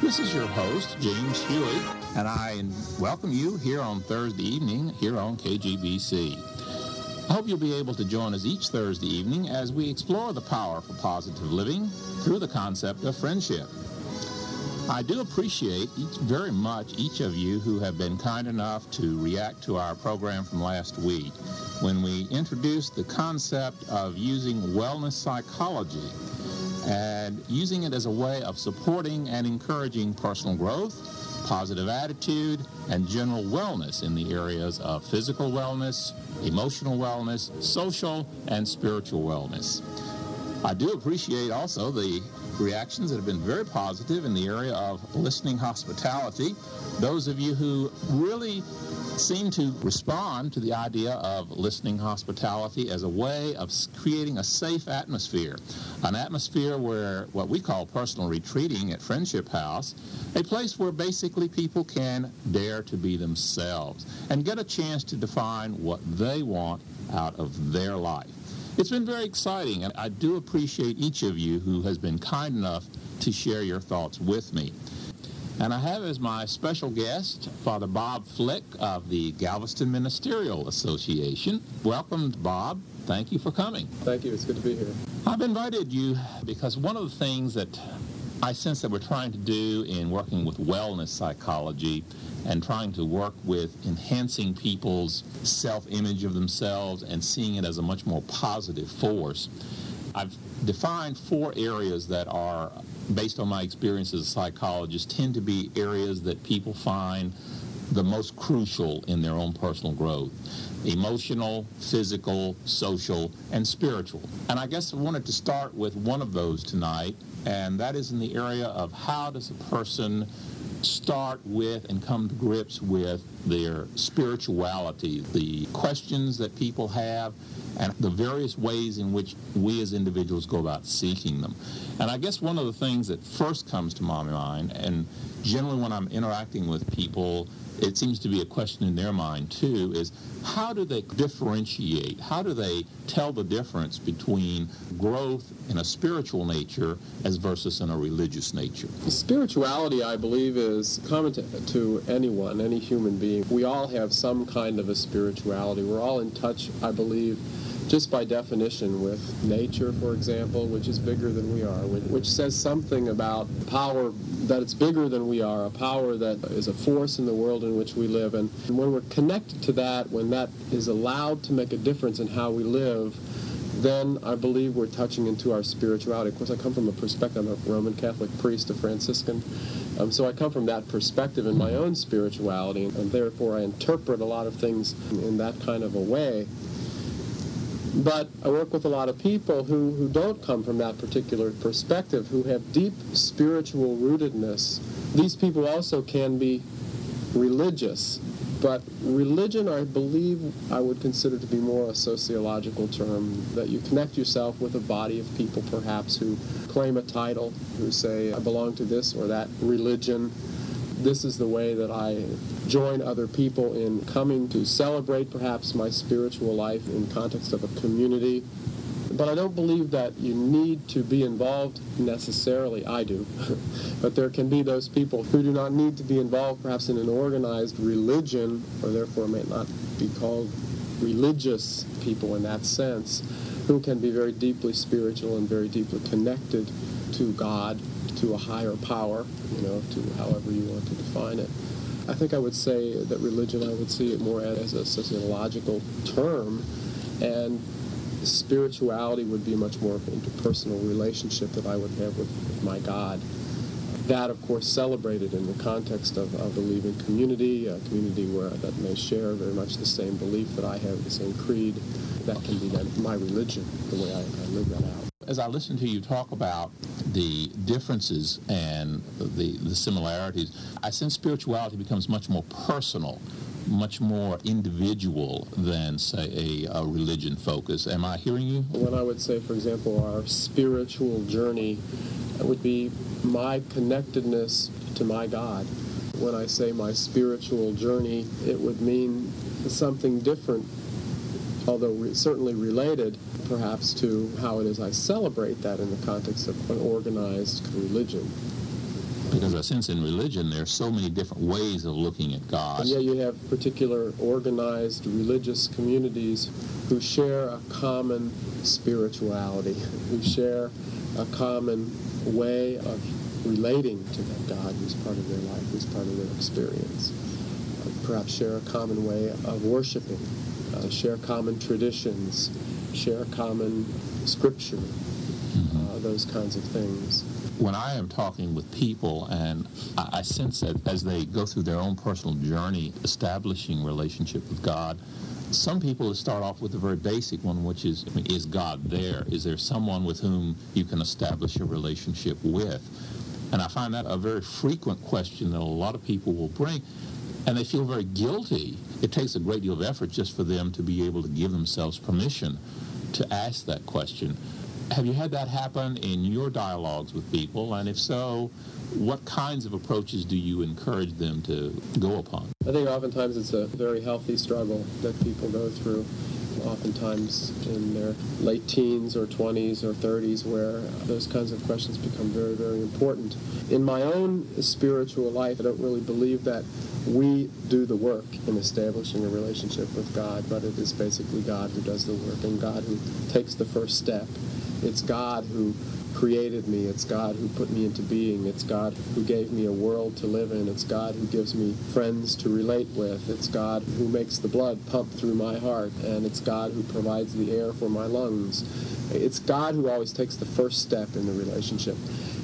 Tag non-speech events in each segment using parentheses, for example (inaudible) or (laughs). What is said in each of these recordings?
This is your host, James Huey, and I welcome you here on Thursday evening here on KGBC. I hope you'll be able to join us each Thursday evening as we explore the power for positive living through the concept of friendship. I do appreciate each, very much each of you who have been kind enough to react to our program from last week when we introduced the concept of using wellness psychology and using it as a way of supporting and encouraging personal growth, positive attitude, and general wellness in the areas of physical wellness, emotional wellness, social, and spiritual wellness. I do appreciate also the reactions that have been very positive in the area of listening hospitality. Those of you who really seem to respond to the idea of listening hospitality as a way of creating a safe atmosphere, an atmosphere where what we call personal retreating at Friendship House, a place where basically people can dare to be themselves and get a chance to define what they want out of their life. It's been very exciting, and I do appreciate each of you who has been kind enough to share your thoughts with me. And I have as my special guest Father Bob Flick of the Galveston Ministerial Association. Welcome, Bob. Thank you for coming. Thank you. It's good to be here. I've invited you because one of the things that I sense that we're trying to do in working with wellness psychology and trying to work with enhancing people's self-image of themselves and seeing it as a much more positive force. I've defined four areas that are, based on my experience as a psychologist, tend to be areas that people find the most crucial in their own personal growth emotional, physical, social, and spiritual. And I guess I wanted to start with one of those tonight, and that is in the area of how does a person start with and come to grips with their spirituality, the questions that people have, and the various ways in which we as individuals go about seeking them. And I guess one of the things that first comes to my mind, and generally when I'm interacting with people, it seems to be a question in their mind too, is how do they differentiate? How do they tell the difference between growth in a spiritual nature as versus in a religious nature? Spirituality, I believe, is common to, to anyone, any human being. We all have some kind of a spirituality. We're all in touch, I believe, just by definition with nature, for example, which is bigger than we are, which says something about power that it's bigger than we are, a power that is a force in the world in which we live. And when we're connected to that, when that is allowed to make a difference in how we live, then I believe we're touching into our spirituality. Of course, I come from a perspective, I'm a Roman Catholic priest, a Franciscan. Um, so I come from that perspective in my own spirituality, and therefore I interpret a lot of things in that kind of a way. But I work with a lot of people who, who don't come from that particular perspective, who have deep spiritual rootedness. These people also can be religious, but religion, I believe, I would consider to be more a sociological term, that you connect yourself with a body of people perhaps who claim a title, who say, I belong to this or that religion, this is the way that I join other people in coming to celebrate perhaps my spiritual life in context of a community. But I don't believe that you need to be involved necessarily. I do. (laughs) but there can be those people who do not need to be involved perhaps in an organized religion, or therefore may not be called religious people in that sense, who can be very deeply spiritual and very deeply connected to God to a higher power, you know, to however you want to define it. I think I would say that religion, I would see it more as a sociological term, and spirituality would be much more of an interpersonal relationship that I would have with, with my God. That, of course, celebrated in the context of a believing community, a community where that may share very much the same belief that I have, the same creed. That can be then my religion, the way I, I live that out as I listen to you talk about the differences and the, the similarities, I sense spirituality becomes much more personal, much more individual than, say, a, a religion focus. Am I hearing you? When I would say, for example, our spiritual journey would be my connectedness to my God. When I say my spiritual journey, it would mean something different, although re- certainly related perhaps to how it is I celebrate that in the context of an organized religion. Because I sense in religion there are so many different ways of looking at God. And yet you have particular organized religious communities who share a common spirituality, who share a common way of relating to that God who's part of their life, who's part of their experience. Perhaps share a common way of worshiping, uh, share common traditions, share common scripture, uh, those kinds of things. When I am talking with people, and I, I sense that as they go through their own personal journey establishing relationship with God, some people start off with a very basic one, which is, I mean, is God there? Is there someone with whom you can establish a relationship with? And I find that a very frequent question that a lot of people will bring, and they feel very guilty. It takes a great deal of effort just for them to be able to give themselves permission to ask that question. Have you had that happen in your dialogues with people? And if so, what kinds of approaches do you encourage them to go upon? I think oftentimes it's a very healthy struggle that people go through, oftentimes in their late teens or 20s or 30s, where those kinds of questions become very, very important. In my own spiritual life, I don't really believe that we do the work in establishing a relationship with God, but it is basically God who does the work and God who takes the first step. It's God who created me. It's God who put me into being. It's God who gave me a world to live in. It's God who gives me friends to relate with. It's God who makes the blood pump through my heart. And it's God who provides the air for my lungs. It's God who always takes the first step in the relationship.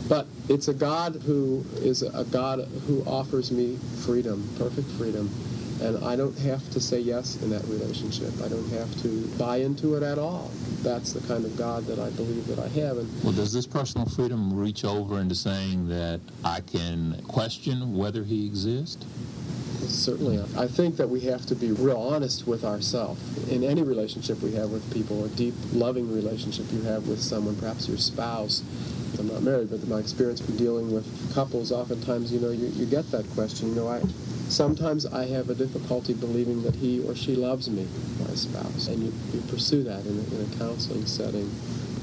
But it's a God who is a God who offers me freedom, perfect freedom. And I don't have to say yes in that relationship. I don't have to buy into it at all. That's the kind of God that I believe that I have. And Well, does this personal freedom reach over into saying that I can question whether he exists? Certainly. I think that we have to be real honest with ourselves. In any relationship we have with people, a deep, loving relationship you have with someone, perhaps your spouse. I'm not married, but my experience in dealing with couples, oftentimes, you know, you, you get that question. You know, I sometimes I have a difficulty believing that he or she loves me, my spouse. And you, you pursue that in a, in a counseling setting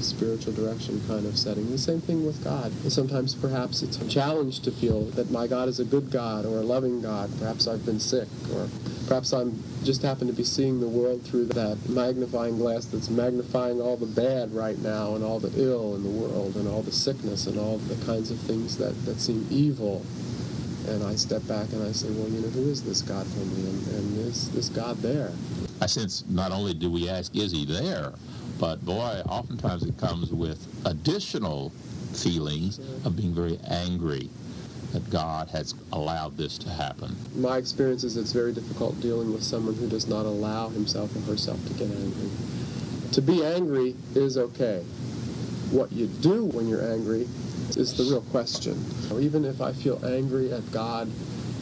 spiritual direction kind of setting. The same thing with God. Sometimes perhaps it's a challenge to feel that my God is a good God or a loving God. Perhaps I've been sick or perhaps I'm just happen to be seeing the world through that magnifying glass that's magnifying all the bad right now and all the ill in the world and all the sickness and all the kinds of things that, that seem evil. And I step back and I say, well, you know, who is this God for me? And, and is this God there? I sense not only do we ask, is he there? But boy, oftentimes it comes with additional feelings of being very angry that God has allowed this to happen. My experience is it's very difficult dealing with someone who does not allow himself or herself to get angry. To be angry is okay. What you do when you're angry is the real question. Even if I feel angry at God,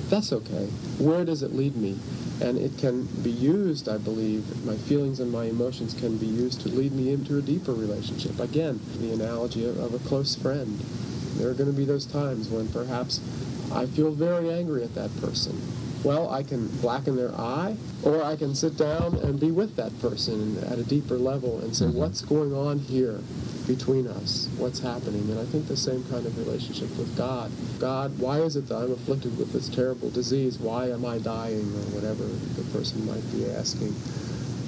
that's okay. Where does it lead me? And it can be used, I believe, my feelings and my emotions can be used to lead me into a deeper relationship. Again, the analogy of, a close friend. There are going to be those times when perhaps I feel very angry at that person. Well, I can blacken their eye, or I can sit down and be with that person at a deeper level and say, mm-hmm. what's going on here between us? What's happening? And I think the same kind of relationship with God. God, why is it that I'm afflicted with this terrible disease? Why am I dying? Or whatever the person might be asking.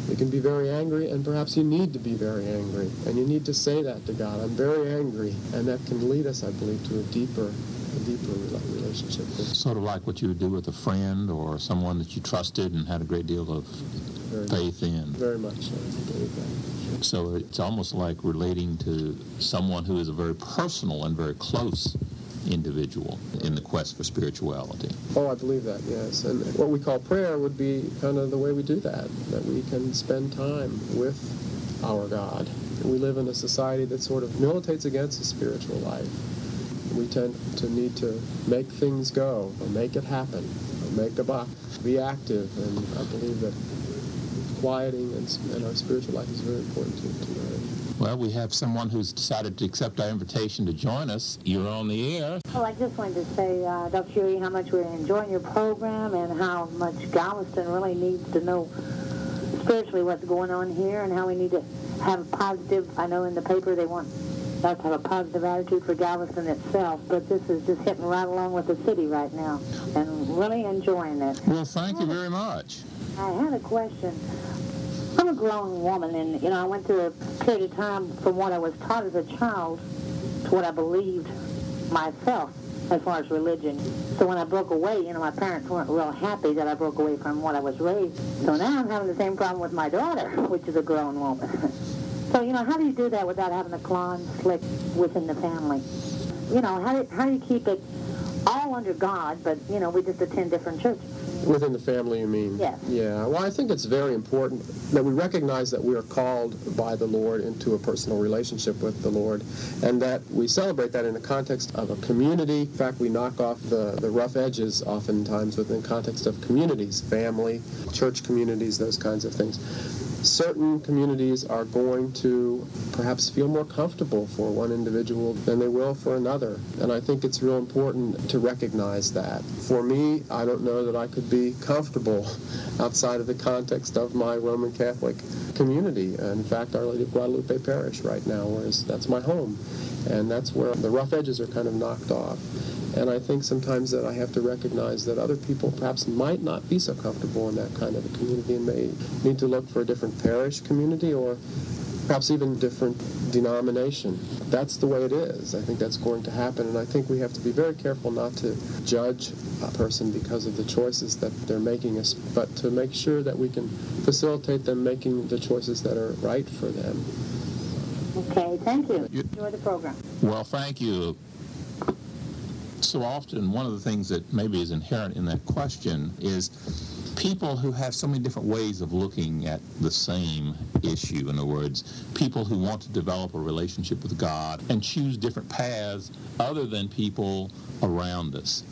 You can be very angry, and perhaps you need to be very angry. And you need to say that to God. I'm very angry. And that can lead us, I believe, to a deeper a deeper relationship with Sort of like what you would do with a friend or someone that you trusted and had a great deal of very much. faith in. Very much so. So it's almost like relating to someone who is a very personal and very close individual in the quest for spirituality. Oh, I believe that, yes. And what we call prayer would be kind of the way we do that, that we can spend time with our God. We live in a society that sort of militates against a spiritual life. We tend to need to make things go, or make it happen, or make a buck, be active, and I believe that quieting and, and our spiritual life is very important to, to marriage. Well, we have someone who's decided to accept our invitation to join us. You're on the air. Well, I just wanted to say, uh, Dr. Huey, how much we're enjoying your program and how much Galveston really needs to know spiritually what's going on here and how we need to have positive, I know in the paper they want I have to have a positive attitude for Galveston itself, but this is just hitting right along with the city right now and really enjoying it. Well, thank you very much. I had a question. I'm a grown woman, and, you know, I went through a period of time from what I was taught as a child to what I believed myself as far as religion. So when I broke away, you know, my parents weren't real happy that I broke away from what I was raised. So now I'm having the same problem with my daughter, which is a grown woman. (laughs) so, you know, how do you do that without having a conflict within the family? You know, how do, how do you keep it all under God, but, you know, we just attend different churches? Within the family, you mean? Yes. Yeah. Well, I think it's very important that we recognize that we are called by the Lord into a personal relationship with the Lord, and that we celebrate that in the context of a community. In fact, we knock off the, the rough edges oftentimes within the context of communities, family, church communities, those kinds of things certain communities are going to perhaps feel more comfortable for one individual than they will for another. And I think it's real important to recognize that. For me, I don't know that I could be comfortable (laughs) outside of the context of my Roman Catholic community. In fact, Our Lady of Guadalupe Parish right now, whereas that's my home. And that's where the rough edges are kind of knocked off. And I think sometimes that I have to recognize that other people perhaps might not be so comfortable in that kind of a community and may need to look for a different parish community or perhaps even different denomination. That's the way it is. I think that's going to happen, and I think we have to be very careful not to judge a person because of the choices that they're making, us, but to make sure that we can facilitate them making the choices that are right for them. Okay, thank you. Enjoy the program. Well, thank you so often one of the things that maybe is inherent in that question is people who have so many different ways of looking at the same issue. In other words, people who want to develop a relationship with God and choose different paths other than people around us.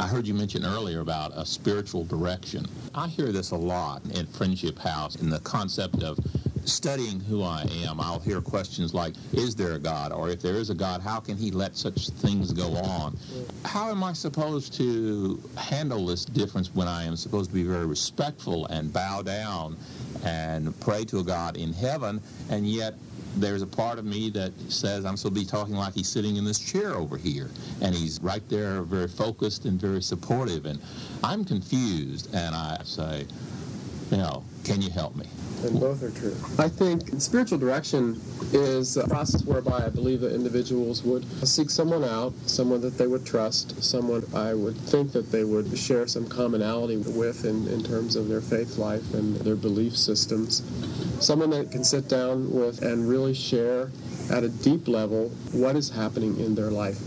I heard you mention earlier about a spiritual direction. I hear this a lot in Friendship House in the concept of studying who I am, I'll hear questions like, is there a God? Or if there is a God, how can he let such things go on? How am I supposed to handle this difference when I am supposed to be very respectful and bow down and pray to a God in heaven, and yet there's a part of me that says I'm supposed to be talking like he's sitting in this chair over here. And he's right there, very focused and very supportive. And I'm confused, and I say, you know, can you help me? and both are true. I think spiritual direction is a process whereby I believe that individuals would seek someone out, someone that they would trust, someone I would think that they would share some commonality with in, in terms of their faith life and their belief systems. Someone that can sit down with and really share at a deep level what is happening in their life.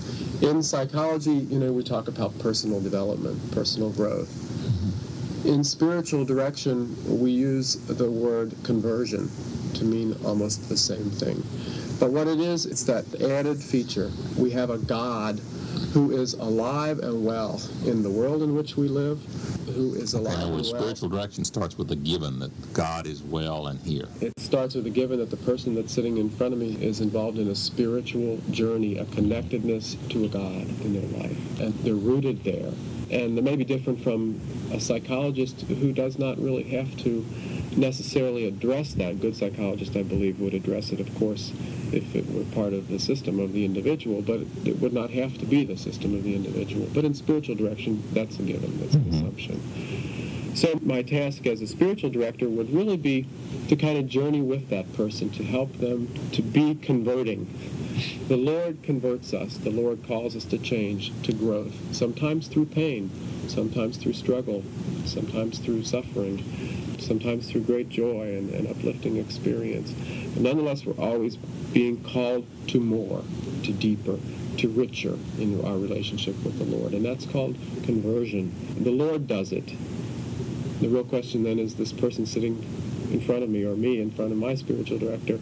In psychology, you know, we talk about personal development, personal growth in spiritual direction, we use the word conversion to mean almost the same thing. But what it is, it's that added feature. We have a God who is alive and well in the world in which we live, who is alive and well. spiritual direction starts with the given that God is well and here. It starts with the given that the person that's sitting in front of me is involved in a spiritual journey, a connectedness to a God in their life. And they're rooted there and they may be different from a psychologist who does not really have to necessarily address that. Good psychologist, I believe, would address it, of course, if it were part of the system of the individual, but it would not have to be the system of the individual. But in spiritual direction, that's a given, that's mm-hmm. an assumption. So my task as a spiritual director would really be to kind of journey with that person, to help them to be converting the Lord converts us. The Lord calls us to change, to growth, sometimes through pain, sometimes through struggle, sometimes through suffering, sometimes through great joy and, and uplifting experience. But nonetheless, we're always being called to more, to deeper, to richer in our relationship with the Lord. And that's called conversion. The Lord does it. The real question then is this person sitting in front of me or me in front of my spiritual director,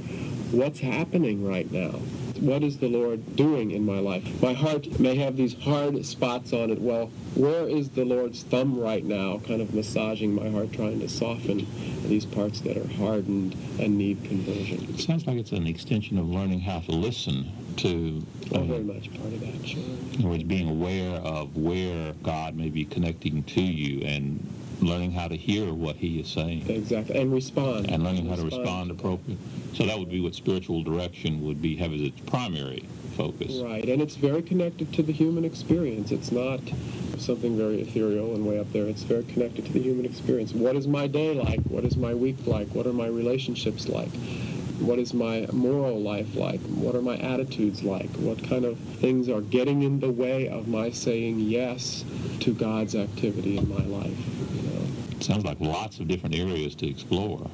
what's happening right now? what is the Lord doing in my life? My heart may have these hard spots on it. Well, where is the Lord's thumb right now, kind of massaging my heart, trying to soften these parts that are hardened and need conversion? It sounds like it's an extension of learning how to listen to. Oh, uh, very much part of that, sure. In other words, being aware of where God may be connecting to you and learning how to hear what he is saying Exactly, and respond. and learning how to respond appropriately. So that would be what spiritual direction would be, have as its primary focus. Right, and it's very connected to the human experience. It's not something very ethereal and way up there. It's very connected to the human experience. What is my day like? What is my week like? What are my relationships like? What is my moral life like? What are my attitudes like? What kind of things are getting in the way of my saying yes to God's activity in my life? Sounds like lots of different areas to explore.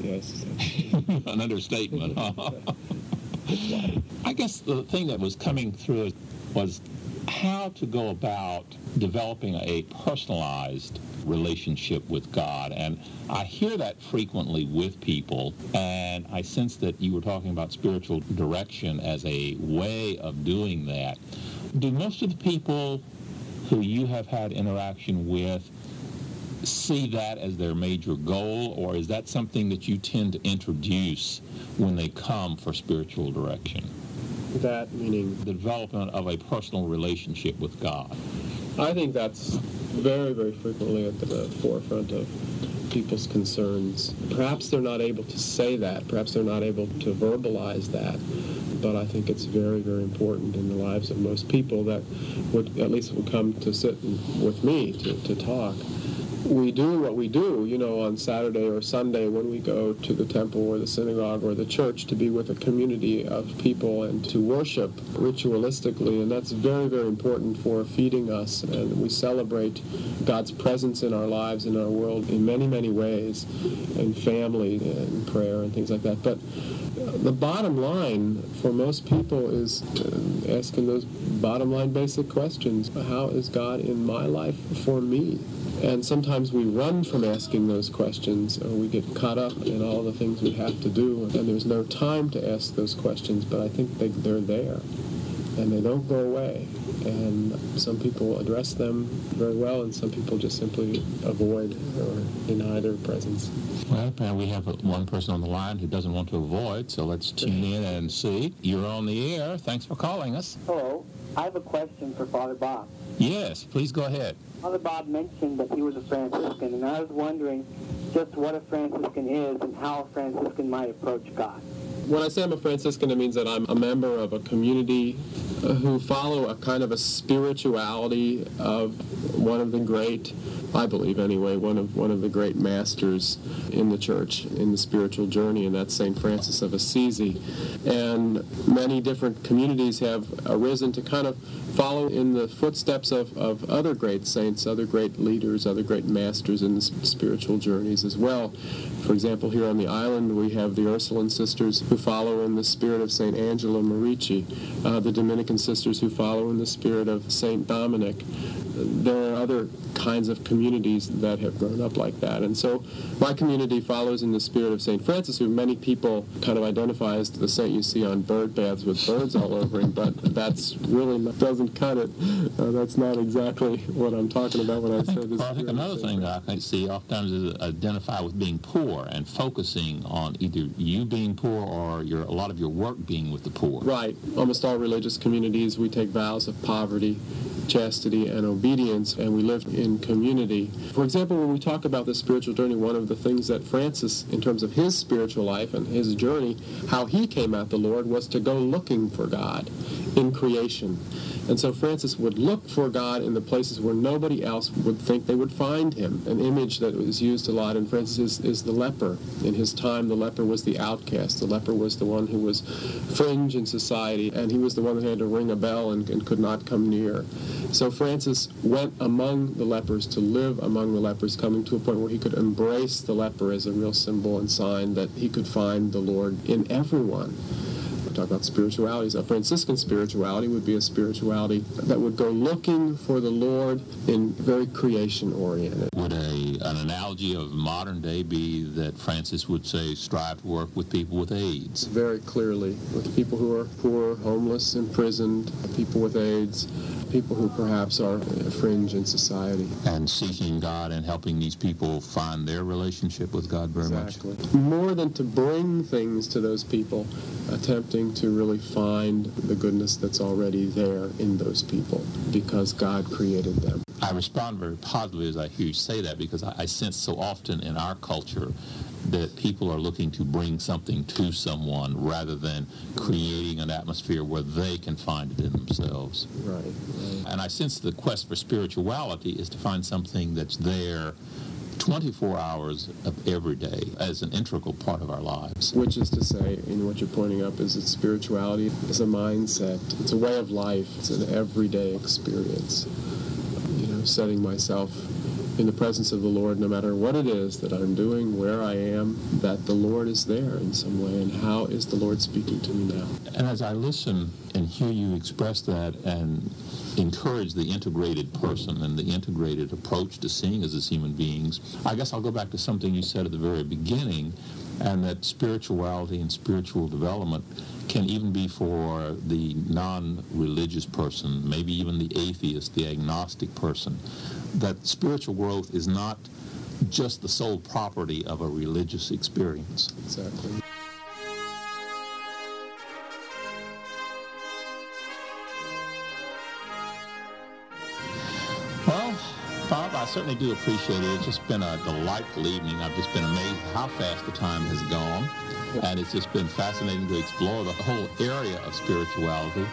Yes. (laughs) An understatement. (laughs) I guess the thing that was coming through was how to go about developing a personalized relationship with God. And I hear that frequently with people, and I sense that you were talking about spiritual direction as a way of doing that. Do most of the people who you have had interaction with see that as their major goal, or is that something that you tend to introduce when they come for spiritual direction? That meaning The development of a personal relationship with God. I think that's very, very frequently at the forefront of people's concerns. Perhaps they're not able to say that. Perhaps they're not able to verbalize that. But I think it's very, very important in the lives of most people that would at least would come to sit with me to, to talk. We do what we do, you know, on Saturday or Sunday when we go to the temple or the synagogue or the church to be with a community of people and to worship ritualistically. And that's very, very important for feeding us. And we celebrate God's presence in our lives, in our world, in many, many ways, in family and prayer and things like that. But the bottom line for most people is asking those bottom line basic questions. How is God in my life for me? And sometimes we run from asking those questions, or we get caught up in all the things we have to do, and there's no time to ask those questions, but I think they, they're there, and they don't go away. And some people address them very well, and some people just simply avoid or deny their presence. Well, apparently we have one person on the line who doesn't want to avoid, so let's tune in and see. You're on the air. Thanks for calling us. Hello. I have a question for Father Bob. Yes, please go ahead. Father Bob mentioned that he was a Franciscan, and I was wondering just what a Franciscan is and how a Franciscan might approach God. When I say I'm a Franciscan, it means that I'm a member of a community who follow a kind of a spirituality of one of the great, I believe anyway, one of one of the great masters in the church in the spiritual journey, and that's Saint Francis of Assisi. And many different communities have arisen to kind of follow in the footsteps of, of other great saints, other great leaders, other great masters in the spiritual journeys as well. For example, here on the island, we have the Ursuline sisters who follow in the spirit of St. Angela Merici, uh, the Dominican sisters who follow in the spirit of St. Dominic. There are other kinds of communities that have grown up like that. And so my community follows in the spirit of St. Francis, who many people kind of identify as the saint you see on bird baths with birds all over him, but that's really not, doesn't cut it. Uh, that's not exactly what I'm talking about when I, I think, say this. well, I think another thing that I think see oftentimes is identify with being poor and focusing on either you being poor or your a lot of your work being with the poor. Right. Almost all religious communities, we take vows of poverty, chastity, and obedience, and we live in community. For example, when we talk about the spiritual journey, one of the things that Francis, in terms of his spiritual life and his journey, how he came at the Lord was to go looking for God in creation. And so Francis would look for God in the places where nobody else would think they would find him. An image that was used a lot in Francis is, is the leper. In his time, the leper was the outcast. The leper was the one who was fringe in society, and he was the one that had to ring a bell and, and could not come near. So Francis went among the lepers to live among the lepers, coming to a point where he could embrace the leper as a real symbol and sign that he could find the Lord in everyone talk about spiritualities. A Franciscan spirituality would be a spirituality that would go looking for the Lord in very creation oriented. Would a an analogy of modern day be that Francis would say strive to work with people with AIDS? Very clearly, with people who are poor, homeless, imprisoned, people with AIDS, people who perhaps are fringe in society. And seeking God and helping these people find their relationship with God very exactly. much. More than to bring things to those people, attempting to really find the goodness that's already there in those people because God created them. I respond very positively as I hear you say that because I, I sense so often in our culture that people are looking to bring something to someone rather than creating an atmosphere where they can find it in themselves. Right, right. And I sense the quest for spirituality is to find something that's there 24 hours of every day as an integral part of our lives. Which is to say, in what you're pointing up, is that spirituality is a mindset. It's a way of life. It's an everyday experience. You know, setting myself in the presence of the Lord, no matter what it is that I'm doing, where I am, that the Lord is there in some way, and how is the Lord speaking to me now? And as I listen and hear you express that and encourage the integrated person and the integrated approach to seeing us as human beings, I guess I'll go back to something you said at the very beginning, and that spirituality and spiritual development can even be for the non-religious person, maybe even the atheist, the agnostic person, that spiritual growth is not just the sole property of a religious experience. Exactly. Certainly do appreciate it. It's just been a delightful evening. I've just been amazed how fast the time has gone. And it's just been fascinating to explore the whole area of spirituality.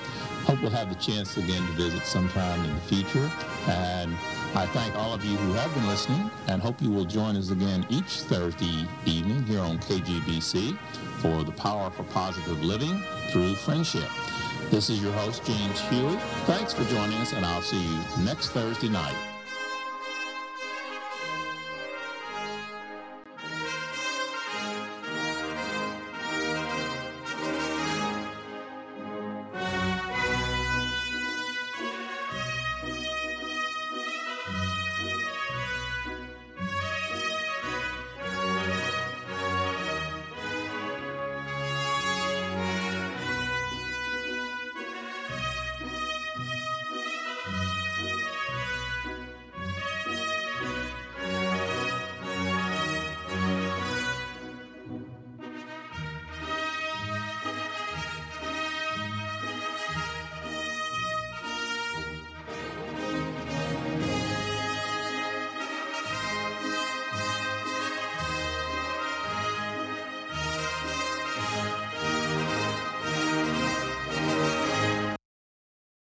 Hope we'll have the chance again to visit sometime in the future. And I thank all of you who have been listening and hope you will join us again each Thursday evening here on KGBC for the power for positive living through friendship. This is your host, James Huey. Thanks for joining us, and I'll see you next Thursday night.